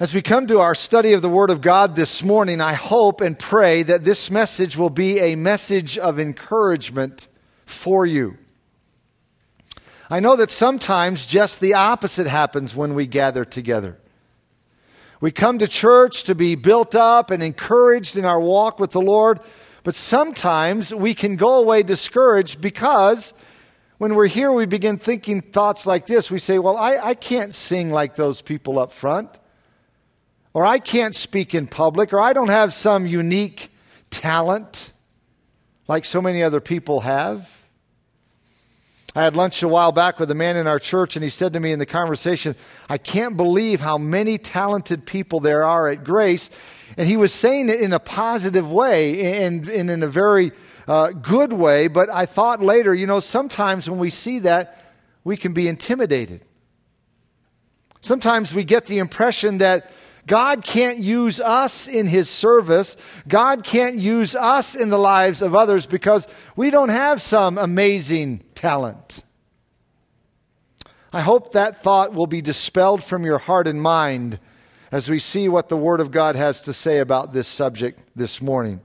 As we come to our study of the Word of God this morning, I hope and pray that this message will be a message of encouragement for you. I know that sometimes just the opposite happens when we gather together. We come to church to be built up and encouraged in our walk with the Lord, but sometimes we can go away discouraged because when we're here, we begin thinking thoughts like this. We say, Well, I, I can't sing like those people up front or I can't speak in public, or I don't have some unique talent like so many other people have. I had lunch a while back with a man in our church, and he said to me in the conversation, I can't believe how many talented people there are at Grace. And he was saying it in a positive way and, and in a very uh, good way, but I thought later, you know, sometimes when we see that, we can be intimidated. Sometimes we get the impression that God can't use us in His service. God can't use us in the lives of others because we don't have some amazing talent. I hope that thought will be dispelled from your heart and mind as we see what the Word of God has to say about this subject this morning.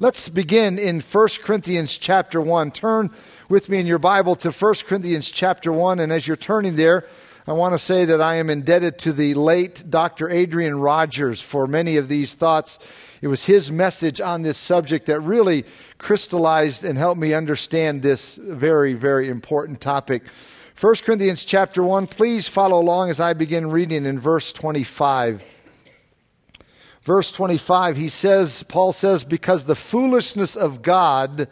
Let's begin in 1 Corinthians chapter 1. Turn with me in your Bible to 1 Corinthians chapter 1, and as you're turning there, I want to say that I am indebted to the late Dr. Adrian Rogers for many of these thoughts. It was his message on this subject that really crystallized and helped me understand this very, very important topic. 1 Corinthians chapter 1, please follow along as I begin reading in verse 25. Verse 25, he says, Paul says, because the foolishness of God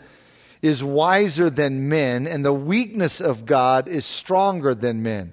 is wiser than men, and the weakness of God is stronger than men.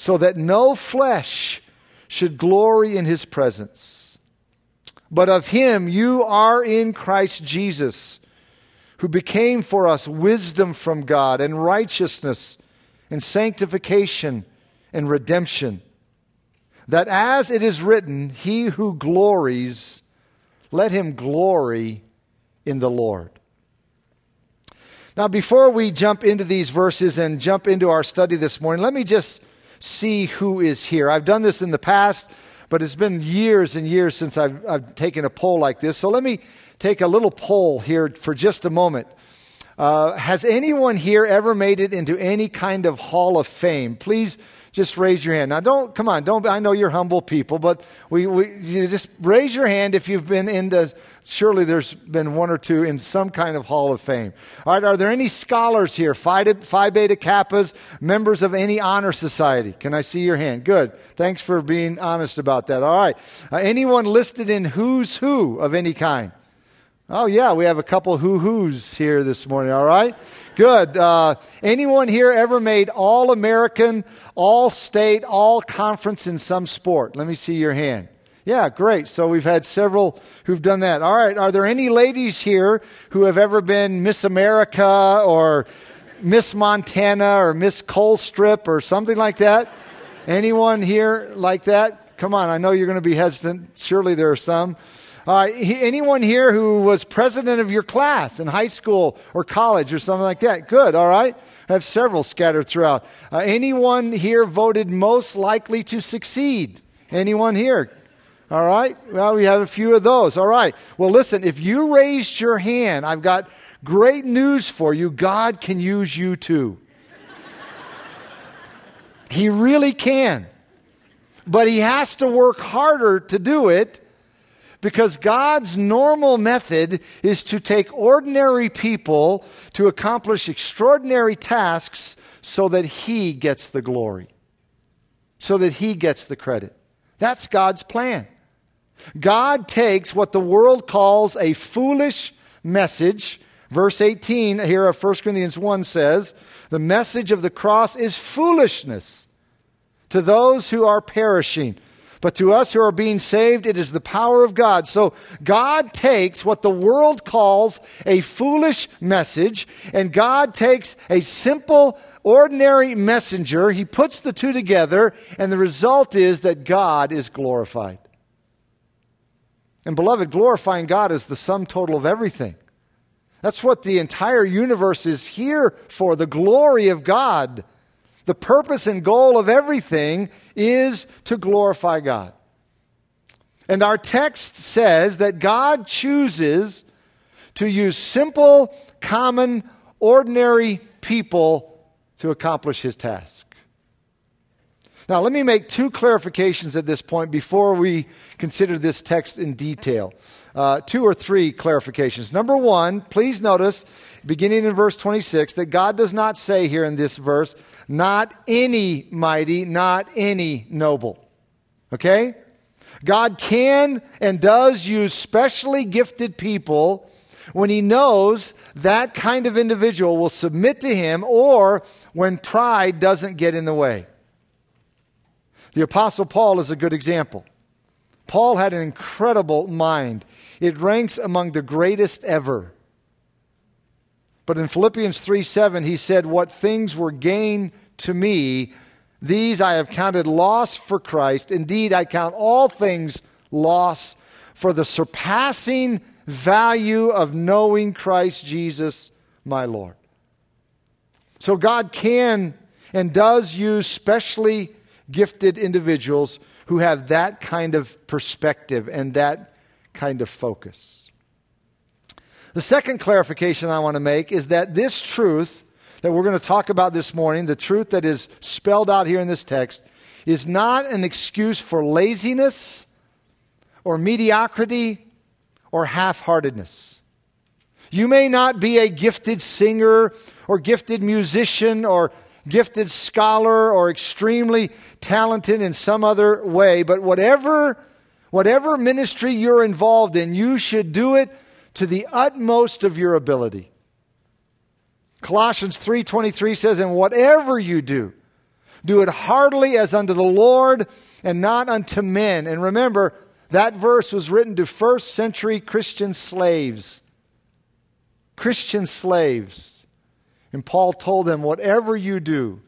so that no flesh should glory in his presence. But of him you are in Christ Jesus, who became for us wisdom from God and righteousness and sanctification and redemption. That as it is written, he who glories, let him glory in the Lord. Now, before we jump into these verses and jump into our study this morning, let me just see who is here. I've done this in the past, but it's been years and years since I've, I've taken a poll like this. So let me take a little poll here for just a moment. Uh, has anyone here ever made it into any kind of Hall of Fame? Please just raise your hand. Now, don't, come on, don't, I know you're humble people, but we, we, you just raise your hand if you've been into, surely there's been one or two in some kind of Hall of Fame. All right, are there any scholars here, Phi, Phi Beta Kappas, members of any honor society? Can I see your hand? Good. Thanks for being honest about that. All right. Uh, anyone listed in Who's Who of any kind? Oh, yeah, we have a couple who who's here this morning, all right? Good. Uh, anyone here ever made all American, all state, all conference in some sport? Let me see your hand. Yeah, great. So we've had several who've done that. All right. Are there any ladies here who have ever been Miss America or Miss Montana or Miss Colstrip or something like that? Anyone here like that? Come on. I know you're going to be hesitant. Surely there are some. Uh, anyone here who was president of your class in high school or college or something like that? Good, all right. I have several scattered throughout. Uh, anyone here voted most likely to succeed? Anyone here? All right. Well, we have a few of those. All right. Well, listen, if you raised your hand, I've got great news for you. God can use you too. he really can. But he has to work harder to do it because God's normal method is to take ordinary people to accomplish extraordinary tasks so that He gets the glory, so that He gets the credit. That's God's plan. God takes what the world calls a foolish message. Verse 18 here of 1 Corinthians 1 says, The message of the cross is foolishness to those who are perishing But to us who are being saved, it is the power of God. So God takes what the world calls a foolish message, and God takes a simple, ordinary messenger. He puts the two together, and the result is that God is glorified. And beloved, glorifying God is the sum total of everything. That's what the entire universe is here for the glory of God. The purpose and goal of everything is to glorify God. And our text says that God chooses to use simple, common, ordinary people to accomplish his task. Now, let me make two clarifications at this point before we consider this text in detail. Uh, two or three clarifications. Number one, please notice, beginning in verse 26, that God does not say here in this verse, not any mighty, not any noble. Okay? God can and does use specially gifted people when he knows that kind of individual will submit to him or when pride doesn't get in the way. The Apostle Paul is a good example. Paul had an incredible mind, it ranks among the greatest ever. But in Philippians 3 7, he said, What things were gain to me, these I have counted loss for Christ. Indeed, I count all things loss for the surpassing value of knowing Christ Jesus, my Lord. So God can and does use specially gifted individuals who have that kind of perspective and that kind of focus. The second clarification I want to make is that this truth that we're going to talk about this morning, the truth that is spelled out here in this text, is not an excuse for laziness or mediocrity or half heartedness. You may not be a gifted singer or gifted musician or gifted scholar or extremely talented in some other way, but whatever, whatever ministry you're involved in, you should do it to the utmost of your ability. Colossians 3:23 says and whatever you do do it heartily as unto the Lord and not unto men. And remember that verse was written to first century Christian slaves. Christian slaves. And Paul told them whatever you do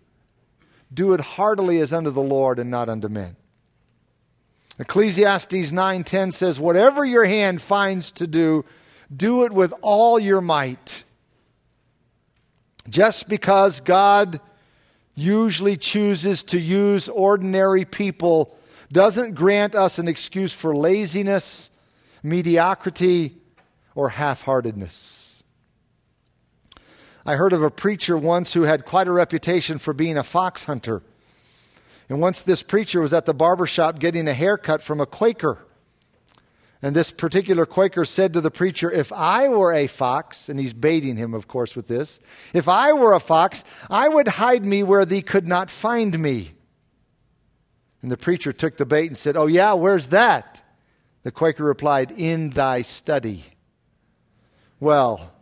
do it heartily as unto the Lord and not unto men. Ecclesiastes 9:10 says whatever your hand finds to do do it with all your might. Just because God usually chooses to use ordinary people doesn't grant us an excuse for laziness, mediocrity, or half heartedness. I heard of a preacher once who had quite a reputation for being a fox hunter. And once this preacher was at the barber shop getting a haircut from a Quaker. And this particular Quaker said to the preacher, If I were a fox, and he's baiting him, of course, with this, if I were a fox, I would hide me where thee could not find me. And the preacher took the bait and said, Oh, yeah, where's that? The Quaker replied, In thy study. Well,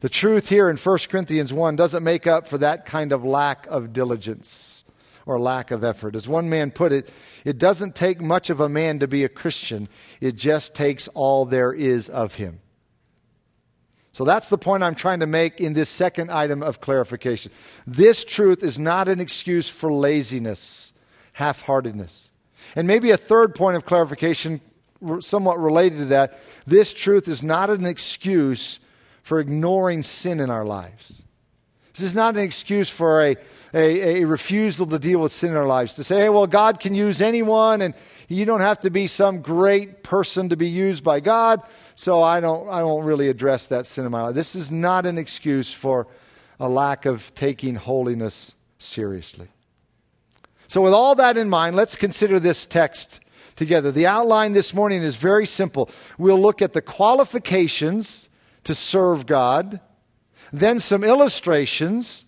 the truth here in 1 Corinthians 1 doesn't make up for that kind of lack of diligence or lack of effort. As one man put it, it doesn't take much of a man to be a Christian, it just takes all there is of him. So that's the point I'm trying to make in this second item of clarification. This truth is not an excuse for laziness, half heartedness. And maybe a third point of clarification, somewhat related to that this truth is not an excuse for ignoring sin in our lives. This is not an excuse for a a, a refusal to deal with sin in our lives. To say, hey, well, God can use anyone, and you don't have to be some great person to be used by God, so I don't, I won't really address that sin in my life. This is not an excuse for a lack of taking holiness seriously. So, with all that in mind, let's consider this text together. The outline this morning is very simple. We'll look at the qualifications to serve God, then some illustrations,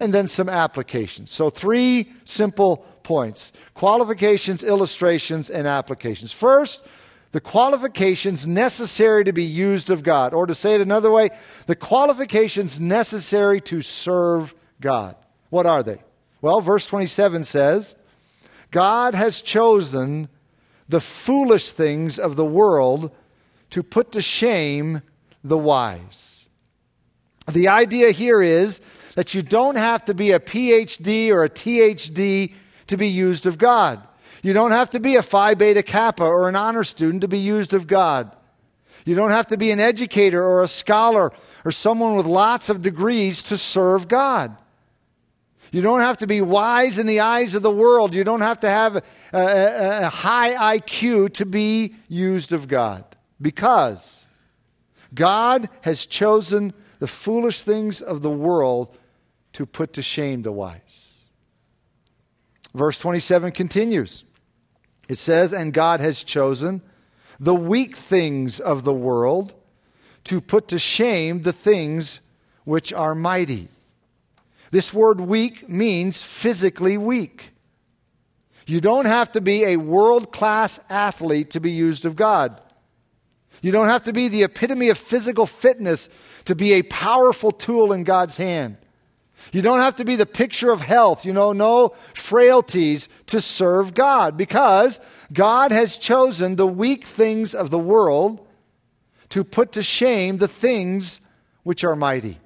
and then some applications. So, three simple points qualifications, illustrations, and applications. First, the qualifications necessary to be used of God, or to say it another way, the qualifications necessary to serve God. What are they? Well, verse 27 says, God has chosen the foolish things of the world to put to shame the wise. The idea here is that you don't have to be a PhD or a THD to be used of God. You don't have to be a Phi Beta Kappa or an honor student to be used of God. You don't have to be an educator or a scholar or someone with lots of degrees to serve God. You don't have to be wise in the eyes of the world. You don't have to have a, a, a high IQ to be used of God. Because God has chosen the foolish things of the world to put to shame the wise. Verse 27 continues. It says, And God has chosen the weak things of the world to put to shame the things which are mighty. This word weak means physically weak. You don't have to be a world class athlete to be used of God. You don't have to be the epitome of physical fitness to be a powerful tool in God's hand. You don't have to be the picture of health, you know, no frailties to serve God because God has chosen the weak things of the world to put to shame the things which are mighty.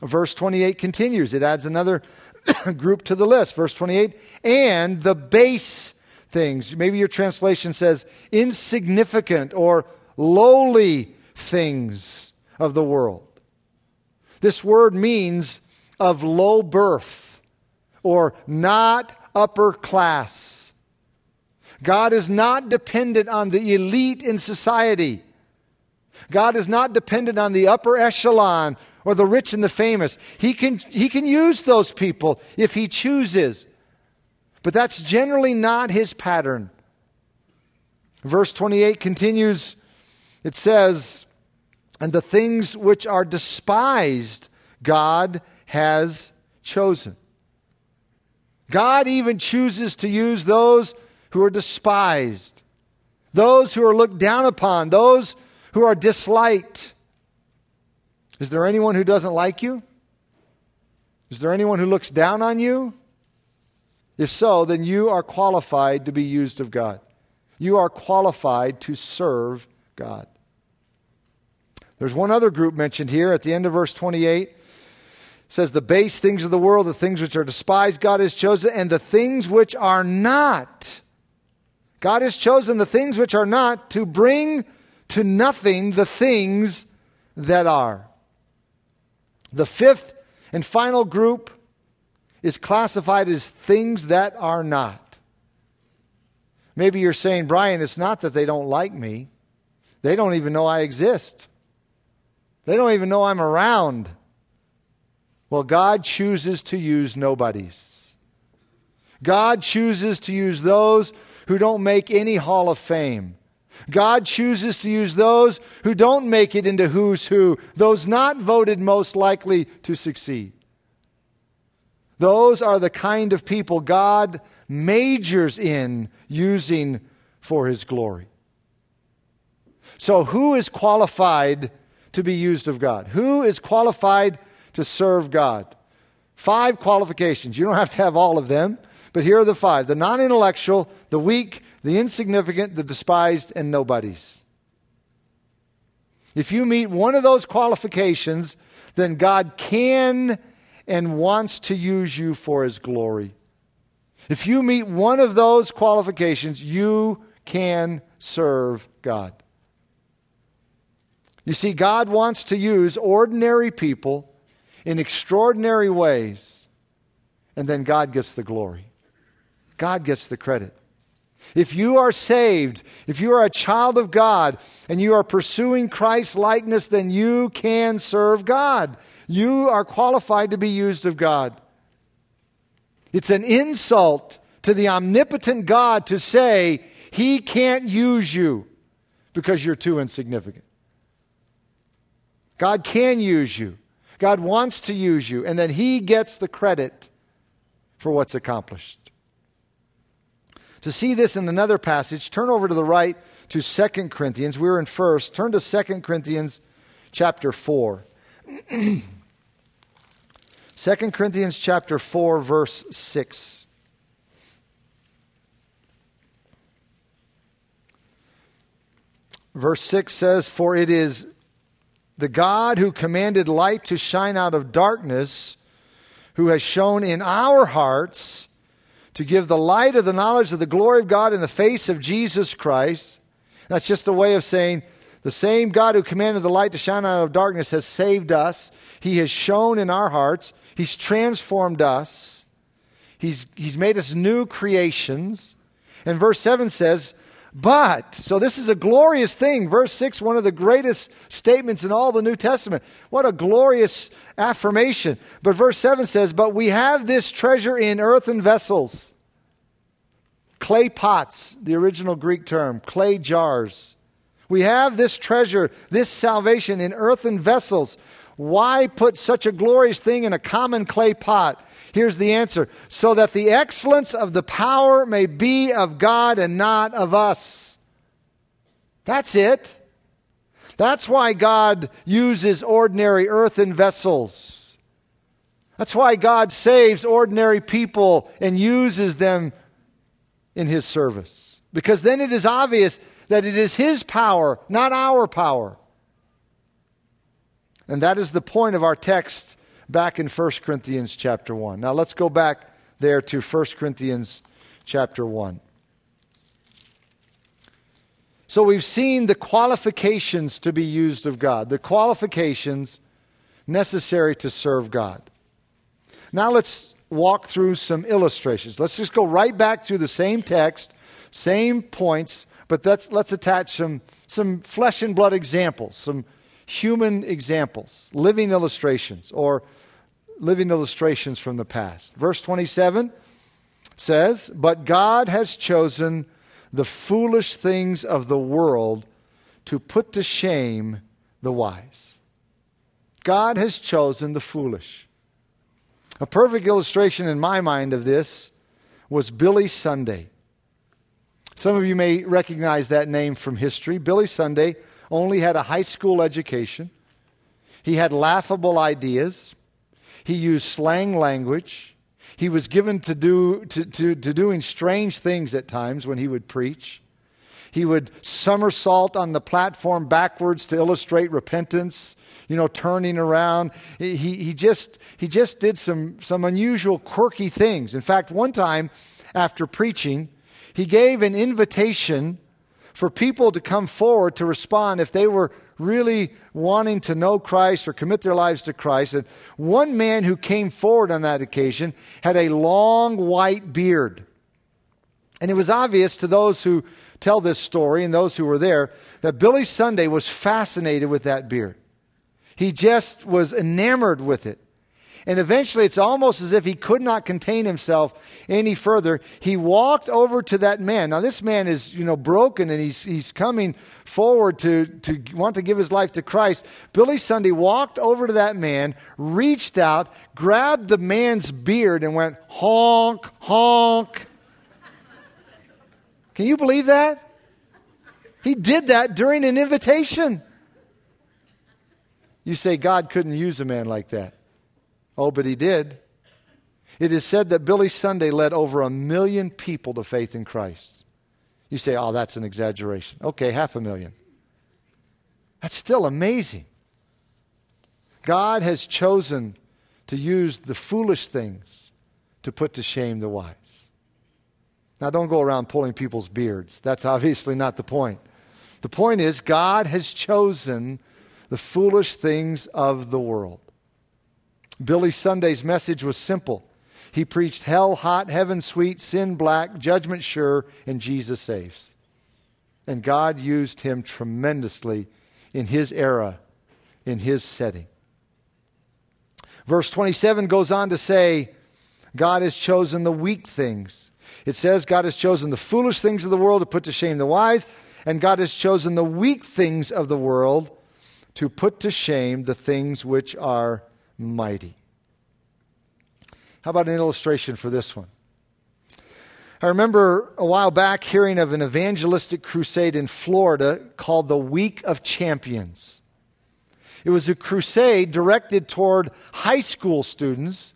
Verse 28 continues, it adds another group to the list. Verse 28 and the base things. Maybe your translation says insignificant or lowly things of the world. This word means of low birth or not upper class. God is not dependent on the elite in society. God is not dependent on the upper echelon or the rich and the famous. He can, he can use those people if he chooses. But that's generally not his pattern. Verse 28 continues it says, And the things which are despised, God has chosen. God even chooses to use those who are despised, those who are looked down upon, those who are disliked. Is there anyone who doesn't like you? Is there anyone who looks down on you? If so, then you are qualified to be used of God. You are qualified to serve God. There's one other group mentioned here at the end of verse 28. It says, The base things of the world, the things which are despised, God has chosen, and the things which are not. God has chosen the things which are not to bring to nothing the things that are. The fifth and final group is classified as things that are not. Maybe you're saying, Brian, it's not that they don't like me. They don't even know I exist. They don't even know I'm around. Well, God chooses to use nobodies. God chooses to use those who don't make any Hall of Fame. God chooses to use those who don't make it into who's who, those not voted most likely to succeed. Those are the kind of people God majors in using for his glory. So, who is qualified to be used of God? Who is qualified to serve God? Five qualifications. You don't have to have all of them, but here are the five the non intellectual, the weak, the insignificant, the despised, and nobodies. If you meet one of those qualifications, then God can and wants to use you for His glory. If you meet one of those qualifications, you can serve God. You see, God wants to use ordinary people in extraordinary ways, and then God gets the glory. God gets the credit. If you are saved, if you are a child of God, and you are pursuing Christ's likeness, then you can serve God. You are qualified to be used of God. It's an insult to the omnipotent God to say he can't use you because you're too insignificant. God can use you. God wants to use you, and then he gets the credit for what's accomplished. To see this in another passage, turn over to the right to 2 Corinthians. We were in 1st. Turn to 2 Corinthians chapter 4. 2 Corinthians chapter 4 verse 6. Verse 6 says, For it is the God who commanded light to shine out of darkness, who has shown in our hearts to give the light of the knowledge of the glory of God in the face of Jesus Christ. That's just a way of saying the same God who commanded the light to shine out of darkness has saved us. He has shown in our hearts. He's transformed us. He's, he's made us new creations. And verse 7 says, but, so this is a glorious thing. Verse 6, one of the greatest statements in all the New Testament. What a glorious affirmation. But verse 7 says, But we have this treasure in earthen vessels, clay pots, the original Greek term, clay jars. We have this treasure, this salvation in earthen vessels. Why put such a glorious thing in a common clay pot? Here's the answer so that the excellence of the power may be of God and not of us. That's it. That's why God uses ordinary earthen vessels. That's why God saves ordinary people and uses them in His service. Because then it is obvious that it is His power, not our power. And that is the point of our text back in 1 Corinthians chapter 1. Now let's go back there to 1 Corinthians chapter 1. So we've seen the qualifications to be used of God, the qualifications necessary to serve God. Now let's walk through some illustrations. Let's just go right back through the same text, same points, but let's, let's attach some, some flesh and blood examples, some human examples, living illustrations, or living illustrations from the past. Verse 27 says, But God has chosen the foolish things of the world to put to shame the wise. God has chosen the foolish. A perfect illustration in my mind of this was Billy Sunday. Some of you may recognize that name from history. Billy Sunday only had a high school education. He had laughable ideas. He used slang language. He was given to, do, to, to, to doing strange things at times when he would preach. He would somersault on the platform backwards to illustrate repentance, you know, turning around. He, he, just, he just did some, some unusual, quirky things. In fact, one time after preaching, he gave an invitation for people to come forward to respond if they were really wanting to know Christ or commit their lives to Christ. And one man who came forward on that occasion had a long white beard. And it was obvious to those who tell this story and those who were there that Billy Sunday was fascinated with that beard. He just was enamored with it. And eventually, it's almost as if he could not contain himself any further. He walked over to that man. Now, this man is, you know, broken and he's, he's coming forward to, to want to give his life to Christ. Billy Sunday walked over to that man, reached out, grabbed the man's beard, and went honk, honk. Can you believe that? He did that during an invitation. You say God couldn't use a man like that. Oh, but he did. It is said that Billy Sunday led over a million people to faith in Christ. You say, oh, that's an exaggeration. Okay, half a million. That's still amazing. God has chosen to use the foolish things to put to shame the wise. Now, don't go around pulling people's beards. That's obviously not the point. The point is, God has chosen the foolish things of the world. Billy Sunday's message was simple. He preached hell hot, heaven sweet, sin black, judgment sure, and Jesus saves. And God used him tremendously in his era, in his setting. Verse 27 goes on to say, God has chosen the weak things. It says, God has chosen the foolish things of the world to put to shame the wise, and God has chosen the weak things of the world to put to shame the things which are mighty. How about an illustration for this one? I remember a while back hearing of an evangelistic crusade in Florida called the Week of Champions. It was a crusade directed toward high school students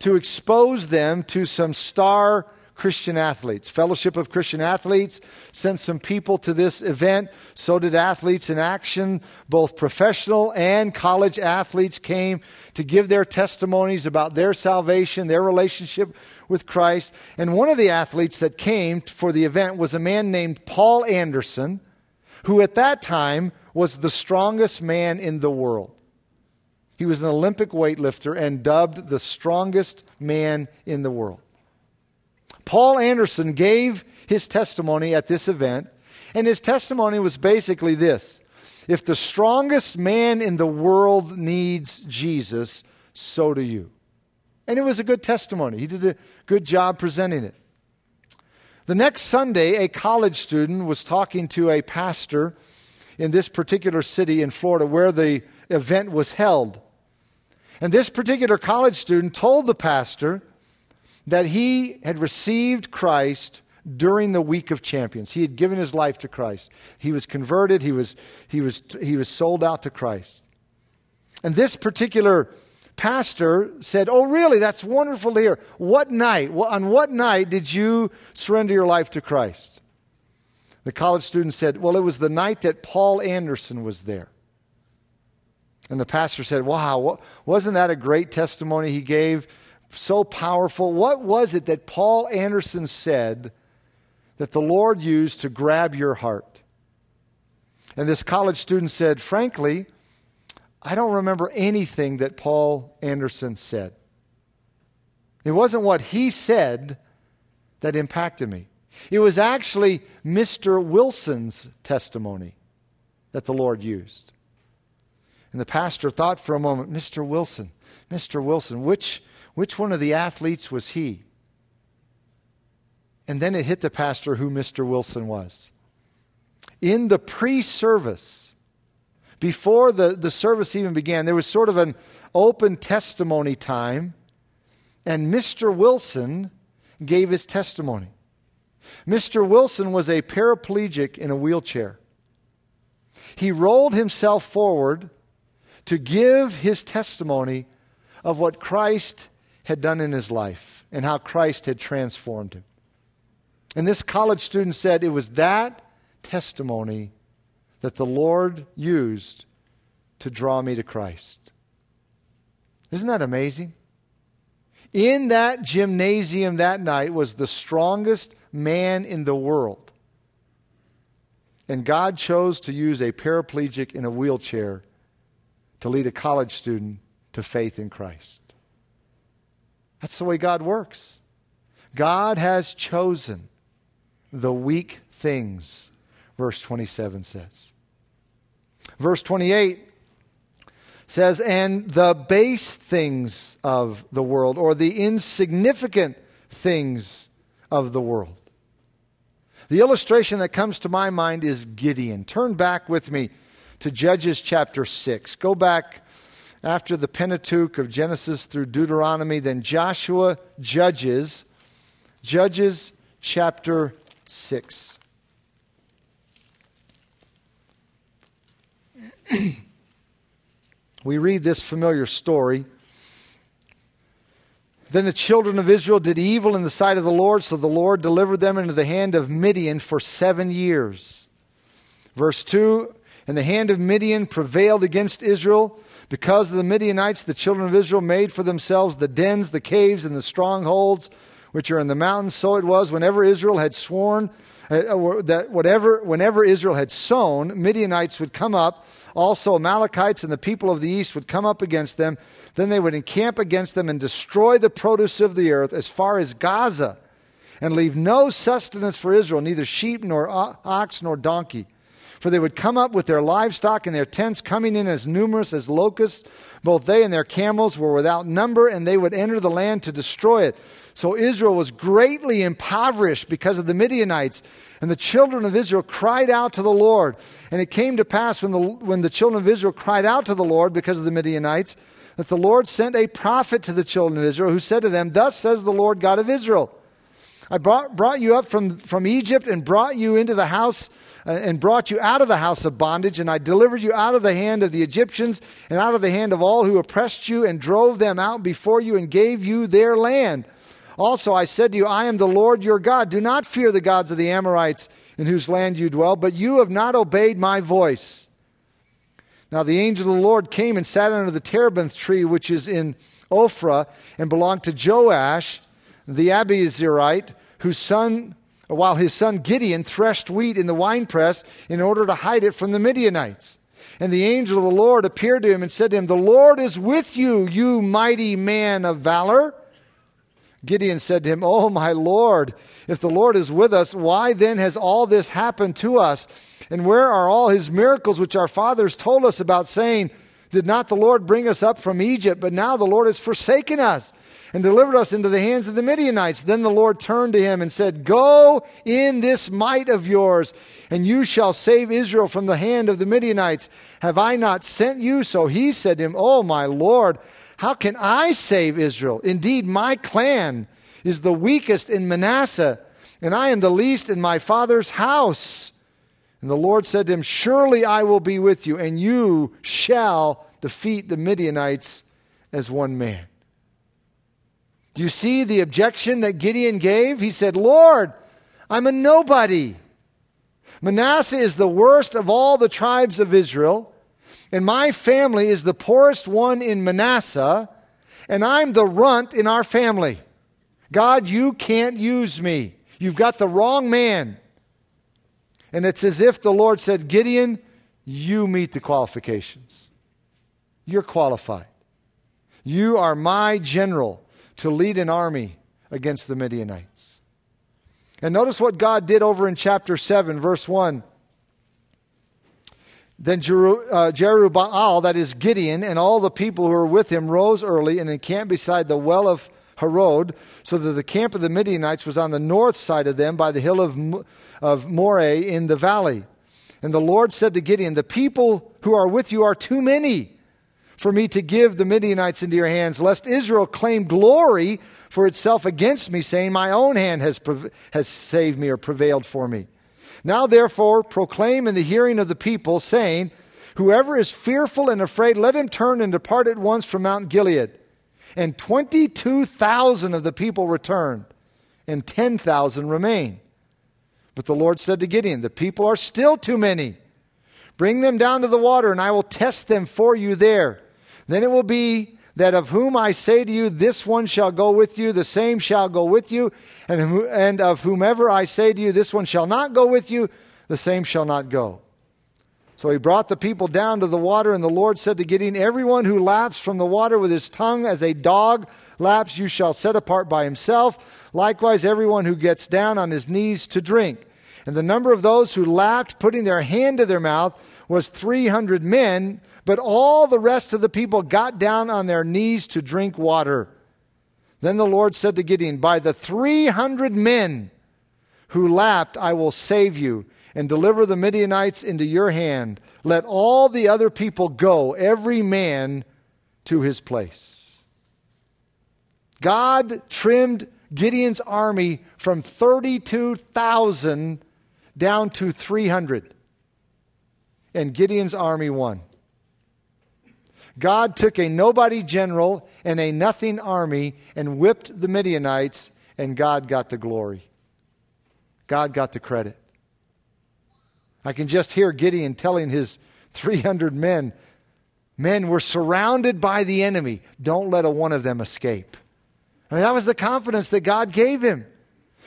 to expose them to some star Christian Athletes. Fellowship of Christian Athletes sent some people to this event. So did Athletes in Action. Both professional and college athletes came to give their testimonies about their salvation, their relationship with Christ. And one of the athletes that came for the event was a man named Paul Anderson, who at that time was the strongest man in the world. He was an Olympic weightlifter and dubbed the strongest man in the world. Paul Anderson gave his testimony at this event, and his testimony was basically this If the strongest man in the world needs Jesus, so do you. And it was a good testimony. He did a good job presenting it. The next Sunday, a college student was talking to a pastor in this particular city in Florida where the event was held. And this particular college student told the pastor that he had received Christ during the week of champions. He had given his life to Christ. He was converted, he was, he was, he was sold out to Christ. And this particular pastor said, Oh, really? That's wonderful to hear. What night? On what night did you surrender your life to Christ? The college student said, Well, it was the night that Paul Anderson was there. And the pastor said, Wow, wasn't that a great testimony he gave? So powerful. What was it that Paul Anderson said that the Lord used to grab your heart? And this college student said, Frankly, I don't remember anything that Paul Anderson said. It wasn't what he said that impacted me. It was actually Mr. Wilson's testimony that the Lord used. And the pastor thought for a moment, Mr. Wilson, Mr. Wilson, which, which one of the athletes was he? And then it hit the pastor who Mr. Wilson was. In the pre service, before the, the service even began, there was sort of an open testimony time, and Mr. Wilson gave his testimony. Mr. Wilson was a paraplegic in a wheelchair. He rolled himself forward to give his testimony of what Christ had done in his life and how Christ had transformed him. And this college student said it was that testimony that the Lord used to draw me to Christ. Isn't that amazing? In that gymnasium that night was the strongest man in the world. And God chose to use a paraplegic in a wheelchair to lead a college student to faith in Christ. That's the way God works. God has chosen the weak things, verse 27 says. Verse 28 says, and the base things of the world, or the insignificant things of the world. The illustration that comes to my mind is Gideon. Turn back with me to Judges chapter 6. Go back after the Pentateuch of Genesis through Deuteronomy, then Joshua, Judges, Judges chapter 6. we read this familiar story. Then the children of Israel did evil in the sight of the Lord, so the Lord delivered them into the hand of Midian for seven years. Verse 2 and the hand of Midian prevailed against Israel. Because of the Midianites, the children of Israel made for themselves the dens, the caves, and the strongholds which are in the mountains. So it was whenever Israel had sworn uh, uh that whatever, whenever Israel had sown, Midianites would come up. Also, Amalekites and the people of the east would come up against them. Then they would encamp against them and destroy the produce of the earth as far as Gaza, and leave no sustenance for Israel, neither sheep nor ox nor donkey. For they would come up with their livestock and their tents, coming in as numerous as locusts. Both they and their camels were without number, and they would enter the land to destroy it. So Israel was greatly impoverished because of the Midianites. And the children of Israel cried out to the Lord. And it came to pass when the, when the children of Israel cried out to the Lord because of the Midianites, that the Lord sent a prophet to the children of Israel who said to them, Thus says the Lord God of Israel I brought, brought you up from, from Egypt and brought you into the house Uh, and brought you out of the house of bondage, and I delivered you out of the hand of the Egyptians and out of the hand of all who oppressed you, and drove them out before you and gave you their land. Also, I said to you, I am the Lord your God. Do not fear the gods of the Amorites in whose land you dwell, but you have not obeyed my voice. Now the angel of the Lord came and sat under the terebinth tree, which is in Ophrah, and belonged to Joash, the Abiezrite, whose son, while his son Gideon threshed wheat in the winepress in order to hide it from the Midianites. And the angel of the Lord appeared to him and said to him, The Lord is with you, you mighty man of valor. Gideon said to him, Oh, my Lord, if the Lord is with us, why then has all this happened to us? And where are all his miracles which our fathers told us about, saying, Did not the Lord bring us up from Egypt? But now the Lord has forsaken us and delivered us into the hands of the Midianites. Then the Lord turned to him and said, Go in this might of yours, and you shall save Israel from the hand of the Midianites. Have I not sent you? So he said to him, Oh, my Lord, how can I save Israel? Indeed, my clan is the weakest in Manasseh, and I am the least in my father's house. And the Lord said to him, Surely I will be with you, and you shall defeat the Midianites as one man. Do you see the objection that Gideon gave? He said, Lord, I'm a nobody. Manasseh is the worst of all the tribes of Israel and my family is the poorest one in Manasseh, and I'm the runt in our family. God, you can't use me. You've got the wrong man. And it's as if the Lord said, Gideon, you meet the qualifications. You're qualified. You are my general to lead an army against the Midianites. And notice what God did over in chapter 7, verse 1. Then uh, Jerubbaal, that is Gideon, and all the people who were with him rose early and encamped beside the well of Harod, so that the camp of the Midianites was on the north side of them by the hill of, of Moreh in the valley. And the Lord said to Gideon, The people who are with you are too many for me to give the Midianites into your hands, lest Israel claim glory for itself against me, saying, My own hand has, has saved me or prevailed for me. Now, therefore, proclaim in the hearing of the people, saying, Whoever is fearful and afraid, let him turn and depart at once from Mount Gilead. And 22,000 of the people returned, and 10,000 remain. But the Lord said to Gideon, The people are still too many. Bring them down to the water, and I will test them for you there. Then it will be that of whom I say to you, this one shall go with you, the same shall go with you, and, and of whomever I say to you, this one shall not go with you, the same shall not go. So he brought the people down to the water, and the Lord said to Gideon, Everyone who laps from the water with his tongue as a dog laps, you shall set apart by himself. Likewise, everyone who gets down on his knees to drink. And the number of those who lapped, putting their hand to their mouth, was 300 men, but all the rest of the people got down on their knees to drink water. Then the Lord said to Gideon, By the 300 men who lapped, I will save you and deliver the Midianites into your hand. Let all the other people go, every man to his place. God trimmed Gideon's army from 32,000 down to 300. And Gideon's army won. God took a nobody general and a nothing army and whipped the Midianites, and God got the glory. God got the credit. I can just hear Gideon telling his 300 men, Men, we're surrounded by the enemy. Don't let a one of them escape. I mean, that was the confidence that God gave him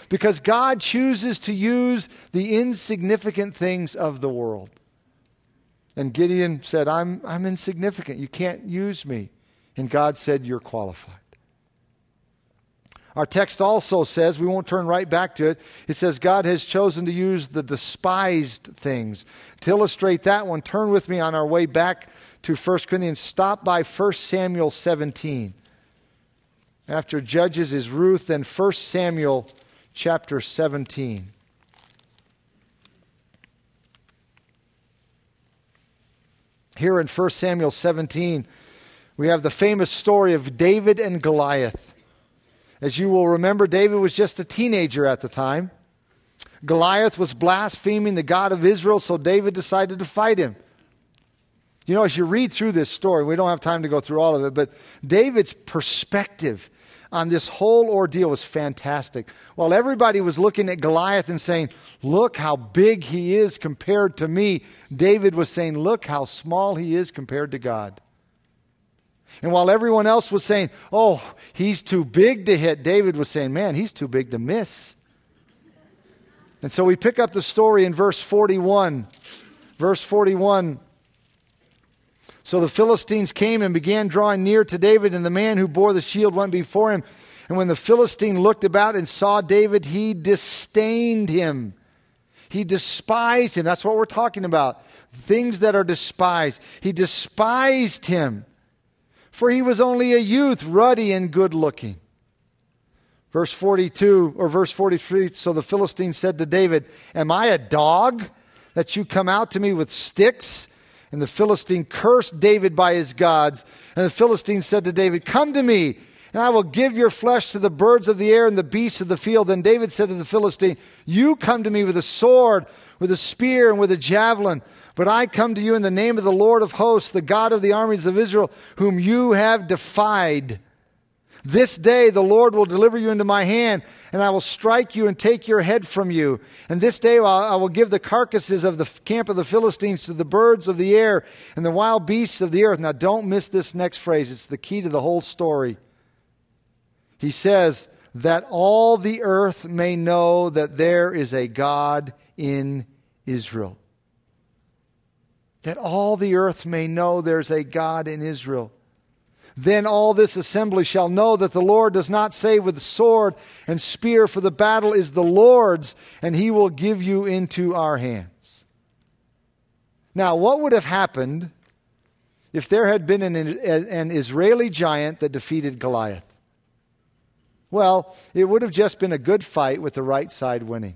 because God chooses to use the insignificant things of the world. And Gideon said, I'm, I'm insignificant. You can't use me. And God said, You're qualified. Our text also says, we won't turn right back to it, it says, God has chosen to use the despised things. To illustrate that one, turn with me on our way back to 1 Corinthians. Stop by 1 Samuel 17. After Judges is Ruth, then 1 Samuel chapter 17. Here in 1 Samuel 17, we have the famous story of David and Goliath. As you will remember, David was just a teenager at the time. Goliath was blaspheming the God of Israel, so David decided to fight him. You know, as you read through this story, we don't have time to go through all of it, but David's perspective on this whole ordeal was fantastic. While everybody was looking at Goliath and saying, Look how big he is compared to me, David was saying, Look how small he is compared to God. And while everyone else was saying, Oh, he's too big to hit, David was saying, Man, he's too big to miss. And so we pick up the story in verse 41. Verse 41. So the Philistines came and began drawing near to David, and the man who bore the shield went before him. And when the Philistine looked about and saw David, he disdained him. He despised him. That's what we're talking about. Things that are despised. He despised him, for he was only a youth, ruddy and good looking. Verse 42 or verse 43 So the Philistine said to David, Am I a dog that you come out to me with sticks? And the Philistine cursed David by his gods. And the Philistine said to David, Come to me, and I will give your flesh to the birds of the air and the beasts of the field. Then David said to the Philistine, You come to me with a sword, with a spear, and with a javelin. But I come to you in the name of the Lord of hosts, the God of the armies of Israel, whom you have defied. This day the Lord will deliver you into my hand, and I will strike you and take your head from you. And this day I will give the carcasses of the camp of the Philistines to the birds of the air and the wild beasts of the earth. Now, don't miss this next phrase, it's the key to the whole story. He says, That all the earth may know that there is a God in Israel. That all the earth may know there's a God in Israel. Then all this assembly shall know that the Lord does not save with sword and spear, for the battle is the Lord's, and he will give you into our hands. Now, what would have happened if there had been an, an Israeli giant that defeated Goliath? Well, it would have just been a good fight with the right side winning.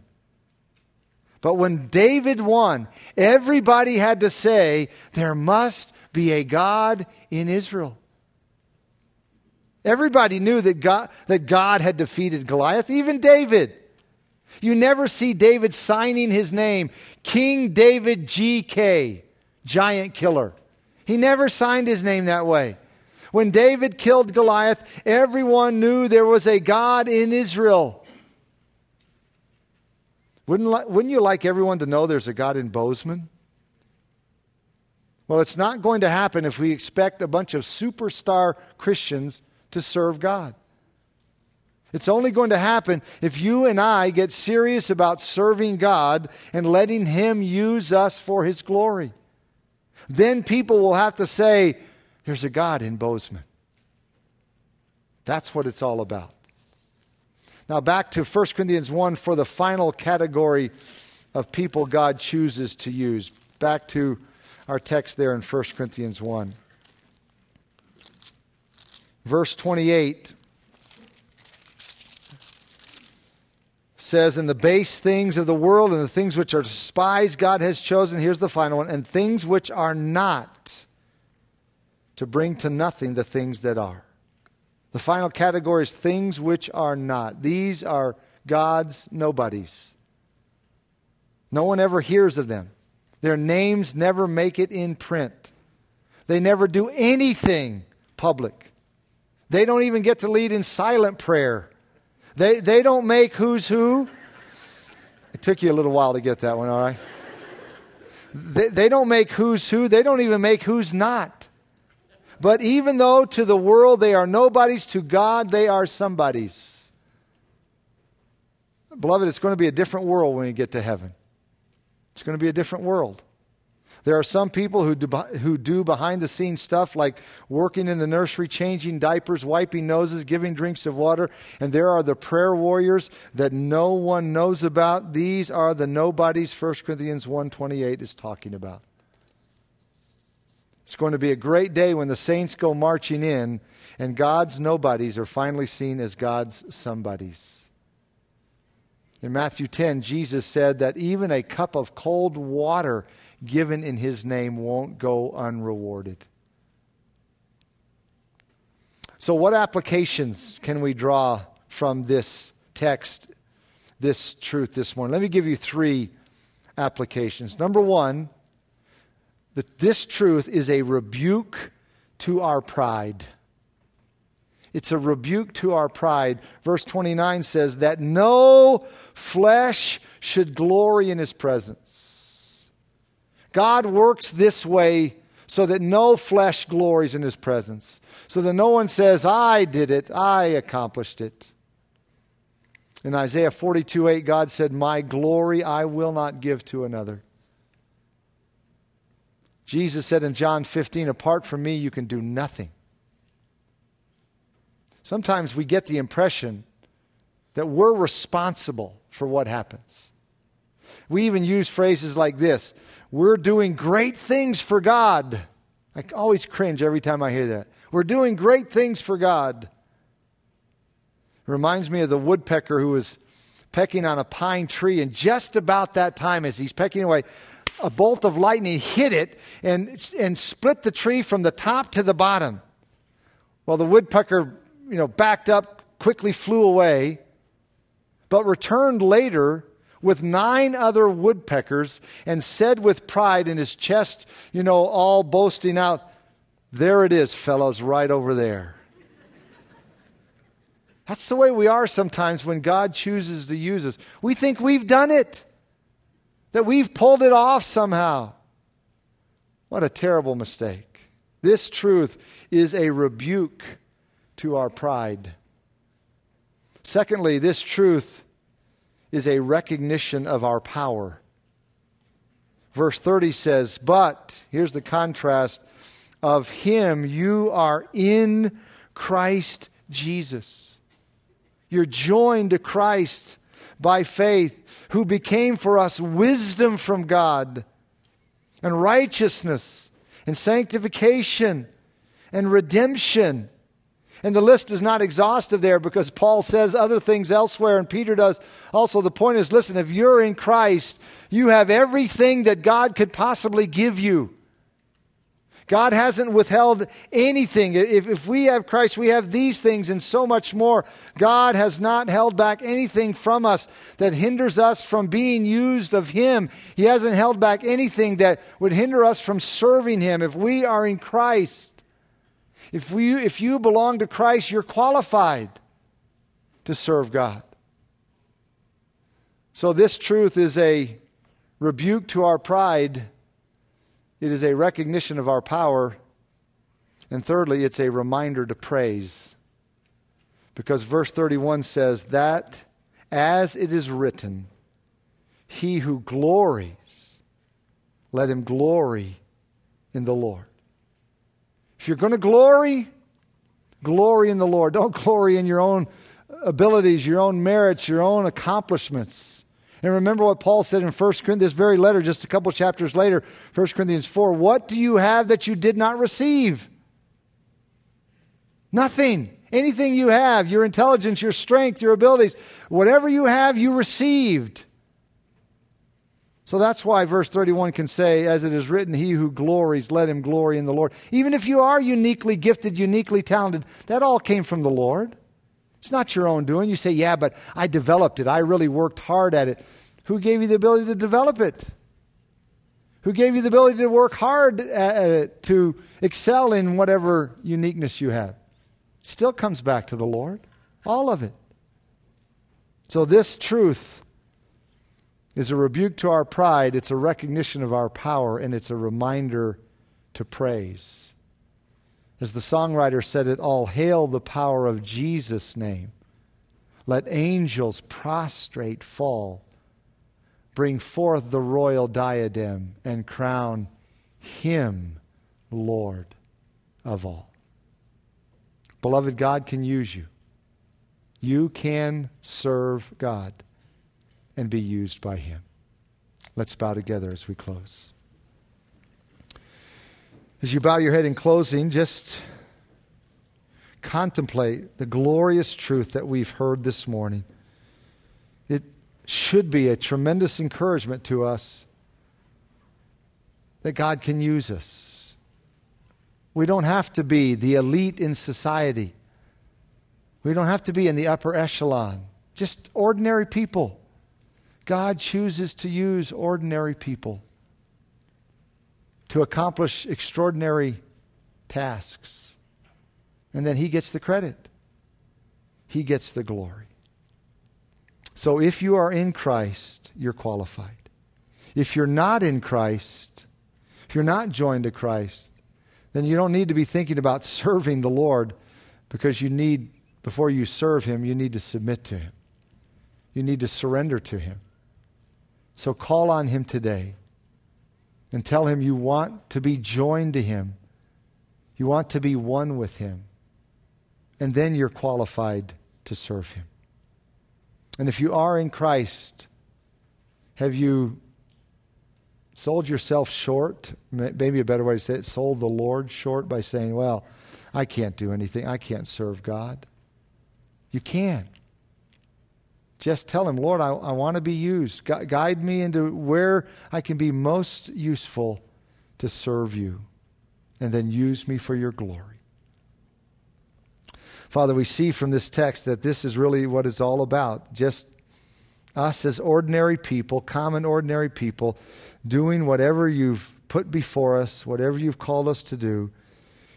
But when David won, everybody had to say, There must be a God in Israel. Everybody knew that God, that God had defeated Goliath, even David. You never see David signing his name, King David GK, giant killer. He never signed his name that way. When David killed Goliath, everyone knew there was a God in Israel. Wouldn't, wouldn't you like everyone to know there's a God in Bozeman? Well, it's not going to happen if we expect a bunch of superstar Christians to serve God. It's only going to happen if you and I get serious about serving God and letting Him use us for His glory. Then people will have to say, There's a God in Bozeman. That's what it's all about. Now, back to 1 Corinthians 1 for the final category of people God chooses to use. Back to our text there in 1 Corinthians 1. Verse 28 says, And the base things of the world and the things which are despised, God has chosen. Here's the final one. And things which are not, to bring to nothing the things that are. The final category is things which are not. These are God's nobodies. No one ever hears of them. Their names never make it in print. They never do anything public. They don't even get to lead in silent prayer. They, they don't make who's who. It took you a little while to get that one, all right? They, they don't make who's who. They don't even make who's not. But even though to the world they are nobodies, to God they are somebodies. Beloved, it's going to be a different world when you get to heaven. It's going to be a different world. There are some people who do, who do behind the scenes stuff like working in the nursery, changing diapers, wiping noses, giving drinks of water. And there are the prayer warriors that no one knows about. These are the nobodies 1 Corinthians 1.28 is talking about. It's going to be a great day when the saints go marching in and God's nobodies are finally seen as God's somebodies. In Matthew 10, Jesus said that even a cup of cold water given in his name won't go unrewarded. So, what applications can we draw from this text, this truth this morning? Let me give you three applications. Number one, that this truth is a rebuke to our pride. It's a rebuke to our pride. Verse 29 says that no flesh should glory in his presence. God works this way so that no flesh glories in his presence, so that no one says, I did it, I accomplished it. In Isaiah 42 8, God said, My glory I will not give to another. Jesus said in John 15, Apart from me, you can do nothing. Sometimes we get the impression that we're responsible for what happens. We even use phrases like this We're doing great things for God. I always cringe every time I hear that. We're doing great things for God. Reminds me of the woodpecker who was pecking on a pine tree, and just about that time, as he's pecking away, a bolt of lightning hit it and, and split the tree from the top to the bottom. Well, the woodpecker you know, backed up, quickly flew away, but returned later with nine other woodpeckers and said with pride in his chest, you know, all boasting out, There it is, fellows, right over there. That's the way we are sometimes when God chooses to use us. We think we've done it, that we've pulled it off somehow. What a terrible mistake. This truth is a rebuke to our pride. Secondly, this truth is a recognition of our power. Verse 30 says, But, here's the contrast, of him you are in Christ Jesus. You're joined to Christ by faith, who became for us wisdom from God, and righteousness, and sanctification, and redemption and the list is not exhaustive there because Paul says other things elsewhere and Peter does also. The point is listen, if you're in Christ, you have everything that God could possibly give you. God hasn't withheld anything. If, if we have Christ, we have these things and so much more. God has not held back anything from us that hinders us from being used of Him. He hasn't held back anything that would hinder us from serving Him. If we are in Christ, if, we, if you belong to Christ, you're qualified to serve God. So, this truth is a rebuke to our pride, it is a recognition of our power, and thirdly, it's a reminder to praise. Because verse 31 says, That as it is written, he who glories, let him glory in the Lord. If you're going to glory, glory in the Lord. Don't glory in your own abilities, your own merits, your own accomplishments. And remember what Paul said in 1 Corinthians, this very letter, just a couple chapters later, 1 Corinthians 4 What do you have that you did not receive? Nothing. Anything you have, your intelligence, your strength, your abilities, whatever you have, you received. So that's why verse 31 can say, as it is written, He who glories, let him glory in the Lord. Even if you are uniquely gifted, uniquely talented, that all came from the Lord. It's not your own doing. You say, Yeah, but I developed it. I really worked hard at it. Who gave you the ability to develop it? Who gave you the ability to work hard at it, to excel in whatever uniqueness you have? Still comes back to the Lord. All of it. So, this truth is a rebuke to our pride, it's a recognition of our power, and it's a reminder to praise. As the songwriter said it all, hail the power of Jesus' name. Let angels prostrate fall. Bring forth the royal diadem and crown him Lord of all. Beloved, God can use you. You can serve God and be used by Him. Let's bow together as we close. As you bow your head in closing, just contemplate the glorious truth that we've heard this morning. It should be a tremendous encouragement to us that God can use us. We don't have to be the elite in society. We don't have to be in the upper echelon. Just ordinary people God chooses to use ordinary people to accomplish extraordinary tasks. And then he gets the credit. He gets the glory. So if you are in Christ, you're qualified. If you're not in Christ, if you're not joined to Christ, then you don't need to be thinking about serving the Lord because you need, before you serve Him, you need to submit to Him. You need to surrender to Him. So call on Him today and tell Him you want to be joined to Him. You want to be one with Him. And then you're qualified to serve Him. And if you are in Christ, have you sold yourself short? Maybe a better way to say it, sold the Lord short by saying, well, I can't do anything. I can't serve God. You can. Just tell him, Lord, I, I want to be used. Gu- guide me into where I can be most useful to serve you. And then use me for your glory. Father, we see from this text that this is really what it's all about. Just us as ordinary people, common ordinary people, doing whatever you've put before us, whatever you've called us to do,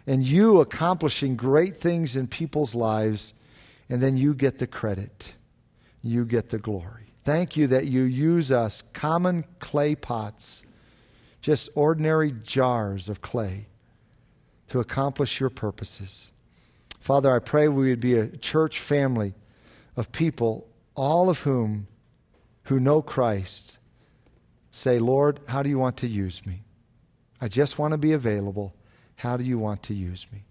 and you accomplishing great things in people's lives, and then you get the credit you get the glory. Thank you that you use us, common clay pots, just ordinary jars of clay, to accomplish your purposes. Father, I pray we would be a church family of people, all of whom who know Christ, say, Lord, how do you want to use me? I just want to be available. How do you want to use me?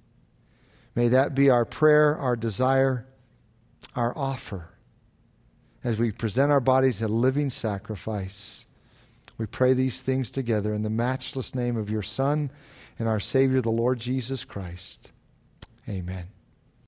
May that be our prayer, our desire, our offer as we present our bodies a living sacrifice. We pray these things together in the matchless name of your Son and our Savior, the Lord Jesus Christ. Amen.